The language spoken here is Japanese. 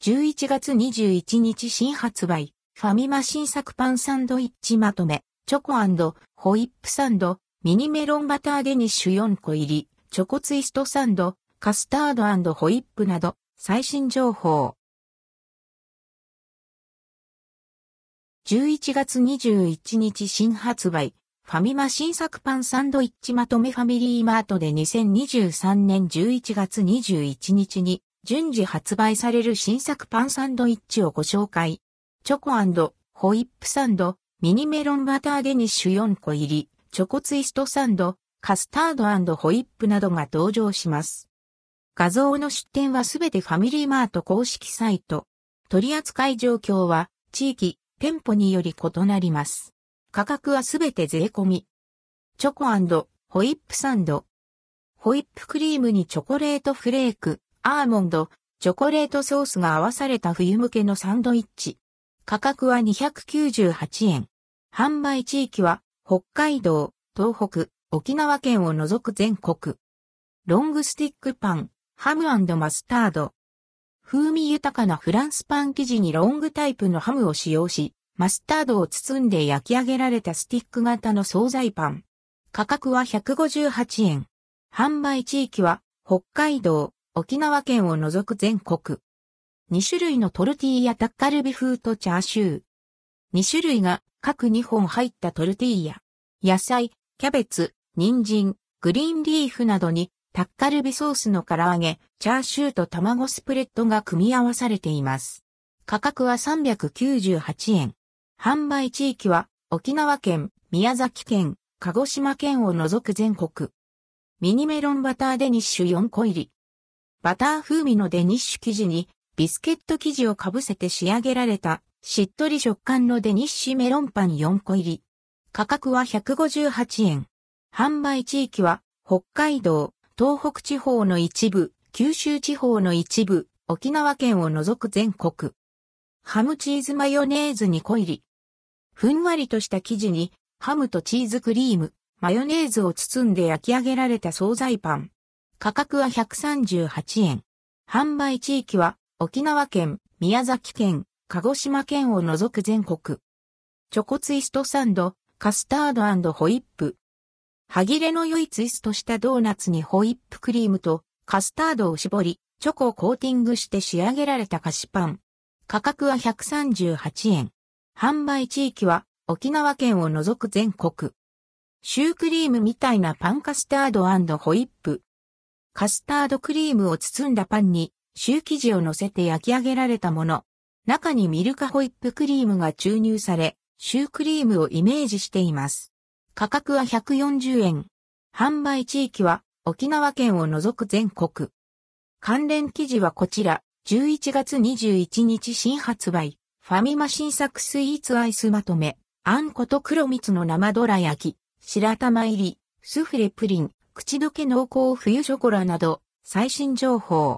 11月21日新発売、ファミマ新作パンサンドイッチまとめ、チョコホイップサンド、ミニメロンバターデニッシュ4個入り、チョコツイストサンド、カスタードホイップなど、最新情報。11月21日新発売、ファミマ新作パンサンドイッチまとめ。ファミリーマートで2023年11月21日に。順次発売される新作パンサンドイッチをご紹介。チョコホイップサンド、ミニメロンバターデニッシュ4個入り、チョコツイストサンド、カスタードホイップなどが登場します。画像の出展はすべてファミリーマート公式サイト。取扱い状況は地域、店舗により異なります。価格はすべて税込み。チョコホイップサンド。ホイップクリームにチョコレートフレーク、アーモンド、チョコレートソースが合わされた冬向けのサンドイッチ。価格は298円。販売地域は北海道、東北、沖縄県を除く全国。ロングスティックパン、ハムマスタード。風味豊かなフランスパン生地にロングタイプのハムを使用し、マスタードを包んで焼き上げられたスティック型の惣菜パン。価格は158円。販売地域は北海道、沖縄県を除く全国。2種類のトルティーヤタッカルビ風とチャーシュー。2種類が各2本入ったトルティーヤ。野菜、キャベツ、人参、グリーンリーフなどにタッカルビソースの唐揚げ、チャーシューと卵スプレッドが組み合わされています。価格は398円。販売地域は沖縄県、宮崎県、鹿児島県を除く全国。ミニメロンバターデニッシュ4個入り。バター風味のデニッシュ生地にビスケット生地をかぶせて仕上げられたしっとり食感のデニッシュメロンパン4個入り。価格は158円。販売地域は北海道、東北地方の一部、九州地方の一部、沖縄県を除く全国。ハムチーズマヨネーズ2個入り。ふんわりとした生地に、ハムとチーズクリーム、マヨネーズを包んで焼き上げられた惣菜パン。価格は138円。販売地域は、沖縄県、宮崎県、鹿児島県を除く全国。チョコツイストサンド、カスタードホイップ。歯切れの良いツイストしたドーナツにホイップクリームとカスタードを絞り、チョコをコーティングして仕上げられた菓子パン。価格は138円。販売地域は沖縄県を除く全国。シュークリームみたいなパンカスタードホイップ。カスタードクリームを包んだパンにシュー生地を乗せて焼き上げられたもの。中にミルカホイップクリームが注入され、シュークリームをイメージしています。価格は140円。販売地域は沖縄県を除く全国。関連記事はこちら、11月21日新発売。ファミマ新作スイーツアイスまとめ、あんこと黒蜜の生どら焼き、白玉入り、スフレプリン、口どけ濃厚冬ショコラなど、最新情報。